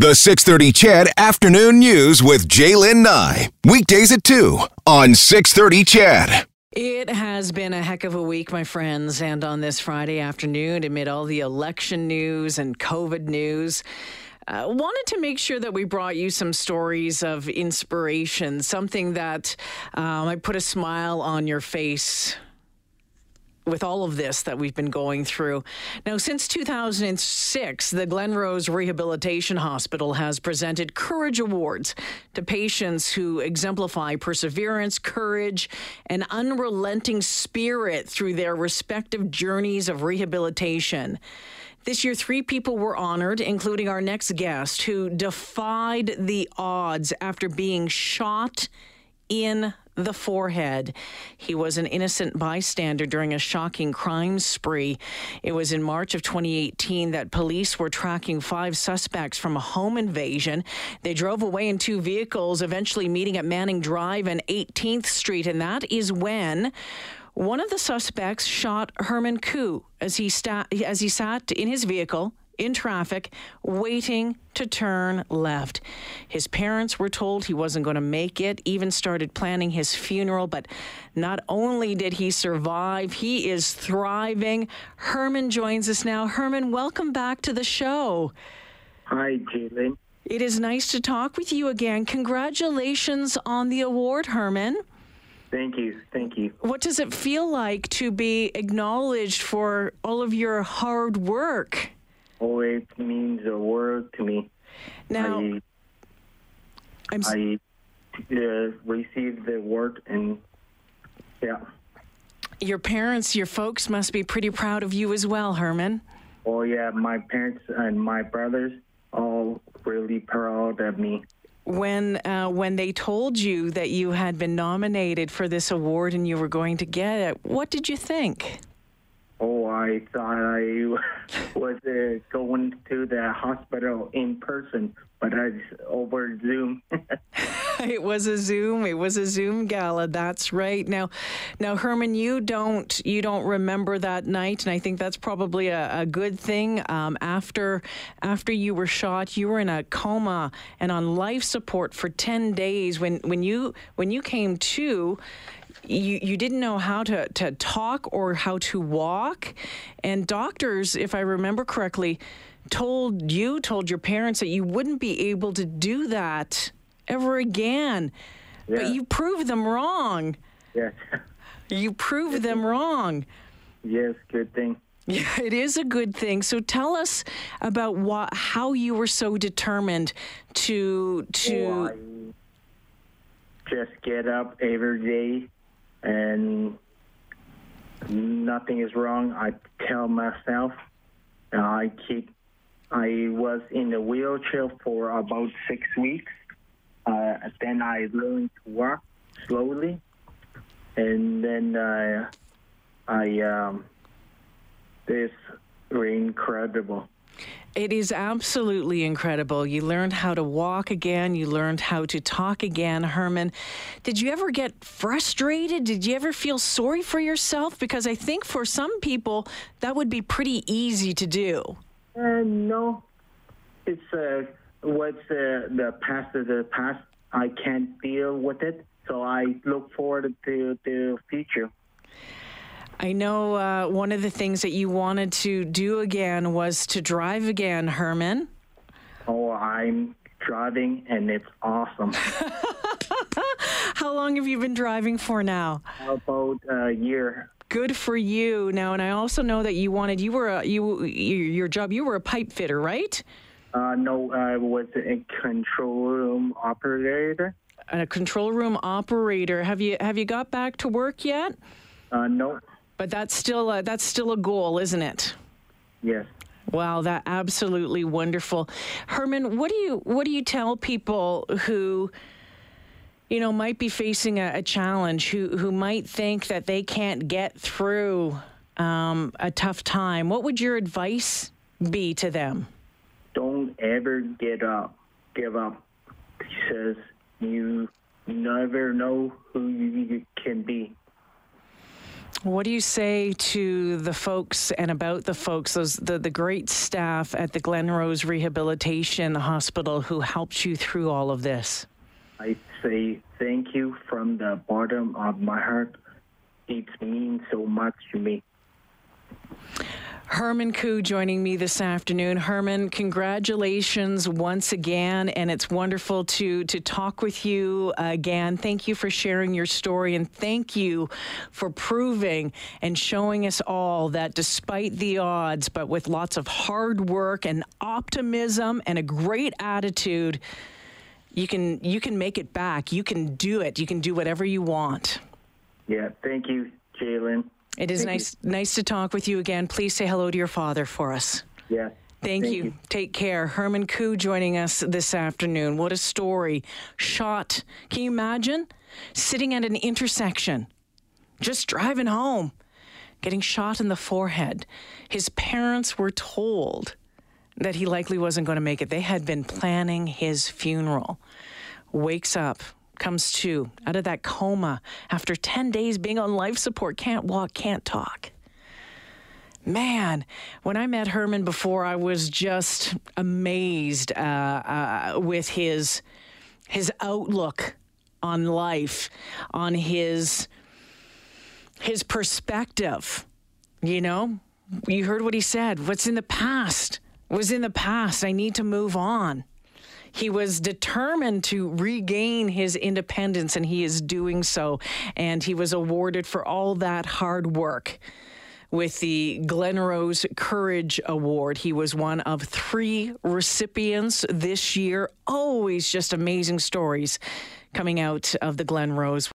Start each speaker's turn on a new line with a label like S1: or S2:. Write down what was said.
S1: The 630 CHED Afternoon News with J'lyn Nye. Weekdays at 2 on 630 CHED.
S2: It has been a heck of a week, my friends. And on this Friday afternoon, amid all the election news and COVID news, uh, wanted to make sure that we brought you some stories of inspiration, something that um, I put a smile on your face with all of this that we've been going through. Now, since 2006, the Glenrose Rehabilitation Hospital has presented Courage Awards to patients who exemplify perseverance, courage, and unrelenting spirit through their respective journeys of rehabilitation. This year, three people were honored, including our next guest, who defied the odds after being shot in the forehead. He was an innocent bystander during a shocking crime spree. It was in March of 2018 that police were tracking five suspects from a home invasion. They drove away in two vehicles, eventually meeting at Manning Drive and 18th Street, and that is when one of the suspects shot Herman Koo as he, sta- as he sat in his vehicle in traffic, waiting to turn left. His parents were told he wasn't going to make it, even started planning his funeral. But not only did he survive, he is thriving. Herman joins us now. Herman, welcome back to the show.
S3: Hi, J'lyn.
S2: It is nice to talk with you again. Congratulations on the award, Herman.
S3: Thank you. Thank you.
S2: What does it feel like to be acknowledged for all of your hard work?
S3: Oh, it means a world to me.
S2: Now,
S3: I,
S2: I'm s-
S3: I uh, received the award, and yeah.
S2: your parents, your folks must be pretty proud of you as well, Herman.
S3: Oh, yeah. My parents and my brothers all really proud of me.
S2: When uh, when they told you that you had been nominated for this award and you were going to get it, what did you think?
S3: Oh, I thought I was uh, going to the hospital in person, but I over Zoom.
S2: It was a Zoom. It was a Zoom gala. That's right. Now, now, Herman, you don't you don't remember that night, and I think that's probably a, a good thing. Um, after after you were shot, you were in a coma and on life support for ten days. When when you when you came to. You, you didn't know how to, to talk or how to walk. And doctors, if I remember correctly, told you, told your parents that you wouldn't be able to do that ever again.
S3: Yeah.
S2: But you proved them wrong.
S3: yes.
S2: You proved them wrong.
S3: Yes, good thing.
S2: Yeah, it is a good thing. So tell us about what, how you were so determined to to.
S3: Oh, just get up every day and nothing is wrong. I tell myself I keep. I was in a wheelchair for about six weeks. Uh, then I learned to walk slowly, and then uh, I um, this were incredible.
S2: It is absolutely incredible. You learned how to walk again. You learned how to talk again, Herman. Did you ever get frustrated? Did you ever feel sorry for yourself? Because I think for some people, that would be pretty easy to do.
S3: Uh, no, it's uh, what's uh, the past is the past. I can't deal with it, so I look forward to the future.
S2: I know uh, one of the things that you wanted to do again was to drive again, Herman.
S3: Oh, I'm driving, and it's awesome.
S2: How long have you been driving for now?
S3: About a year.
S2: Good for you. Now, and I also know that you wanted you were a, you your job you were a pipe fitter, right?
S3: Uh, no, I was a control room operator.
S2: A control room operator. Have you have you got back to work yet?
S3: Uh, no,
S2: But that's still a, that's still a goal, isn't it?
S3: yes.
S2: Wow, that absolutely wonderful. Herman, what do you what do you tell people who you know might be facing a, a challenge, who who might think that they can't get through um, a tough time? What would your advice be to them?
S3: Don't ever get up, give up, because you never know who you can be.
S2: What do you say to the folks and about the folks, those the, the great staff at the Glenrose Rehabilitation Hospital who helped you through all of this?
S3: I say thank you from the bottom of my heart. It means so much to me.
S2: Herman Koo joining me this afternoon. Herman, congratulations once again, and it's wonderful to to talk with you again. Thank you for sharing your story, and thank you for proving and showing us all that despite the odds, but with lots of hard work and optimism and a great attitude, you can you can make it back. You can do it. You can do whatever you want.
S3: Yeah, thank you, J'lyn.
S2: It is
S3: Thank
S2: nice nice to talk with you again. Please say hello to your father for us.
S3: Yeah.
S2: Thank,
S3: Thank
S2: you.
S3: you.
S2: Take care. Herman Koo joining us this afternoon. What a story. Shot. Can you imagine? Sitting at an intersection, just driving home, getting shot in the forehead. His parents were told that he likely wasn't going to make it. They had been planning his funeral. Wakes up, comes to out of that coma after 10 days being on life support, can't walk, can't talk. Man, when I met Herman before, I was just amazed uh, uh, with his his outlook on life, on his his perspective. You know, you heard what he said. What's in the past was in the past. I need to move on. He was determined to regain his independence, and he is doing so. And he was awarded for all that hard work with the Glenrose Courage Award. He was one of three recipients this year. Always just amazing stories coming out of the Glenrose.